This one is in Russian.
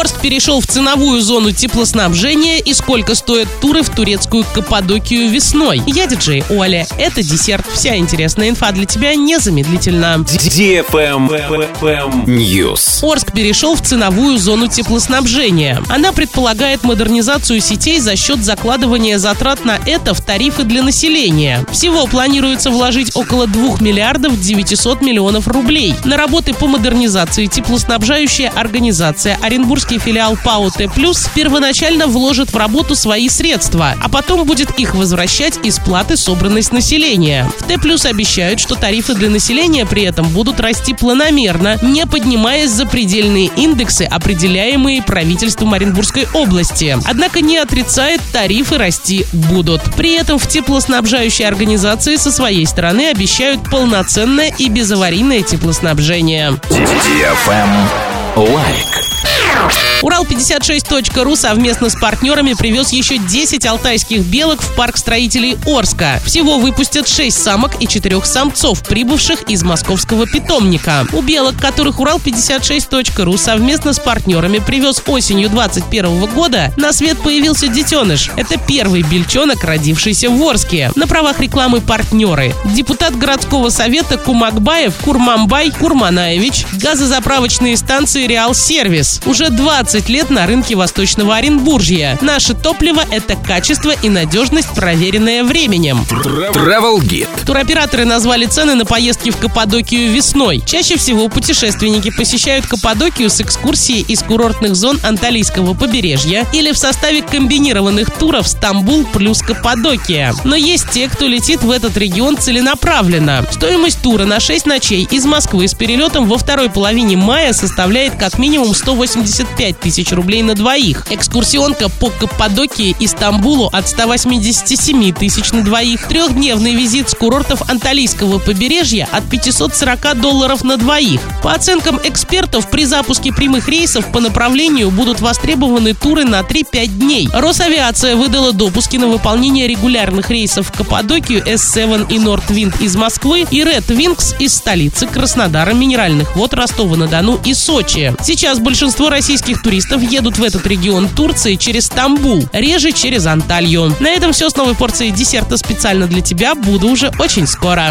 Орск перешел в ценовую зону теплоснабжения и сколько стоят туры в турецкую Каппадокию весной. Я диджей Оля. Это десерт. Вся интересная инфа для тебя незамедлительно. News. Орск перешел в ценовую зону теплоснабжения. Она предполагает модернизацию сетей за счет закладывания затрат на это в тарифы для населения. Всего планируется вложить около 2 миллиардов 900 миллионов рублей. На работы по модернизации теплоснабжающая организация Оренбургский филиал ПАО Т+, первоначально вложит в работу свои средства, а потом будет их возвращать из платы, собранной с населения. В Т+, обещают, что тарифы для населения при этом будут расти планомерно, не поднимаясь за предельные индексы, определяемые правительством Оренбургской области. Однако не отрицает, тарифы расти будут. При этом в теплоснабжающей организации со своей стороны обещают полноценное и безаварийное теплоснабжение. Лайк. Урал56.ру совместно с партнерами привез еще 10 алтайских белок в парк строителей Орска. Всего выпустят 6 самок и 4 самцов, прибывших из московского питомника. У белок, которых Урал56.ру совместно с партнерами привез осенью 2021 года, на свет появился детеныш. Это первый бельчонок, родившийся в Орске. На правах рекламы партнеры. Депутат городского совета Кумакбаев Курмамбай Курманаевич, газозаправочные станции Реал Сервис. Уже 20 лет на рынке Восточного Оренбуржья. Наше топливо – это качество и надежность, проверенное временем. Travel Guide. Туроператоры назвали цены на поездки в Каппадокию весной. Чаще всего путешественники посещают Каппадокию с экскурсией из курортных зон Анталийского побережья или в составе комбинированных туров Стамбул плюс Каппадокия. Но есть те, кто летит в этот регион целенаправленно. Стоимость тура на 6 ночей из Москвы с перелетом во второй половине мая составляет как минимум 185 тысяч рублей на двоих. Экскурсионка по Каппадокии и Стамбулу от 187 тысяч на двоих. Трехдневный визит с курортов Анталийского побережья от 540 долларов на двоих. По оценкам экспертов, при запуске прямых рейсов по направлению будут востребованы туры на 3-5 дней. Росавиация выдала допуски на выполнение регулярных рейсов в Каппадокию S7 и Нортвинд из Москвы и Red Wings из столицы Краснодара, Минеральных вод Ростова-на-Дону и Сочи. Сейчас большинство российских туристов едут в этот регион Турции через Стамбул, реже через Анталью. На этом все с новой порцией десерта специально для тебя. Буду уже очень скоро.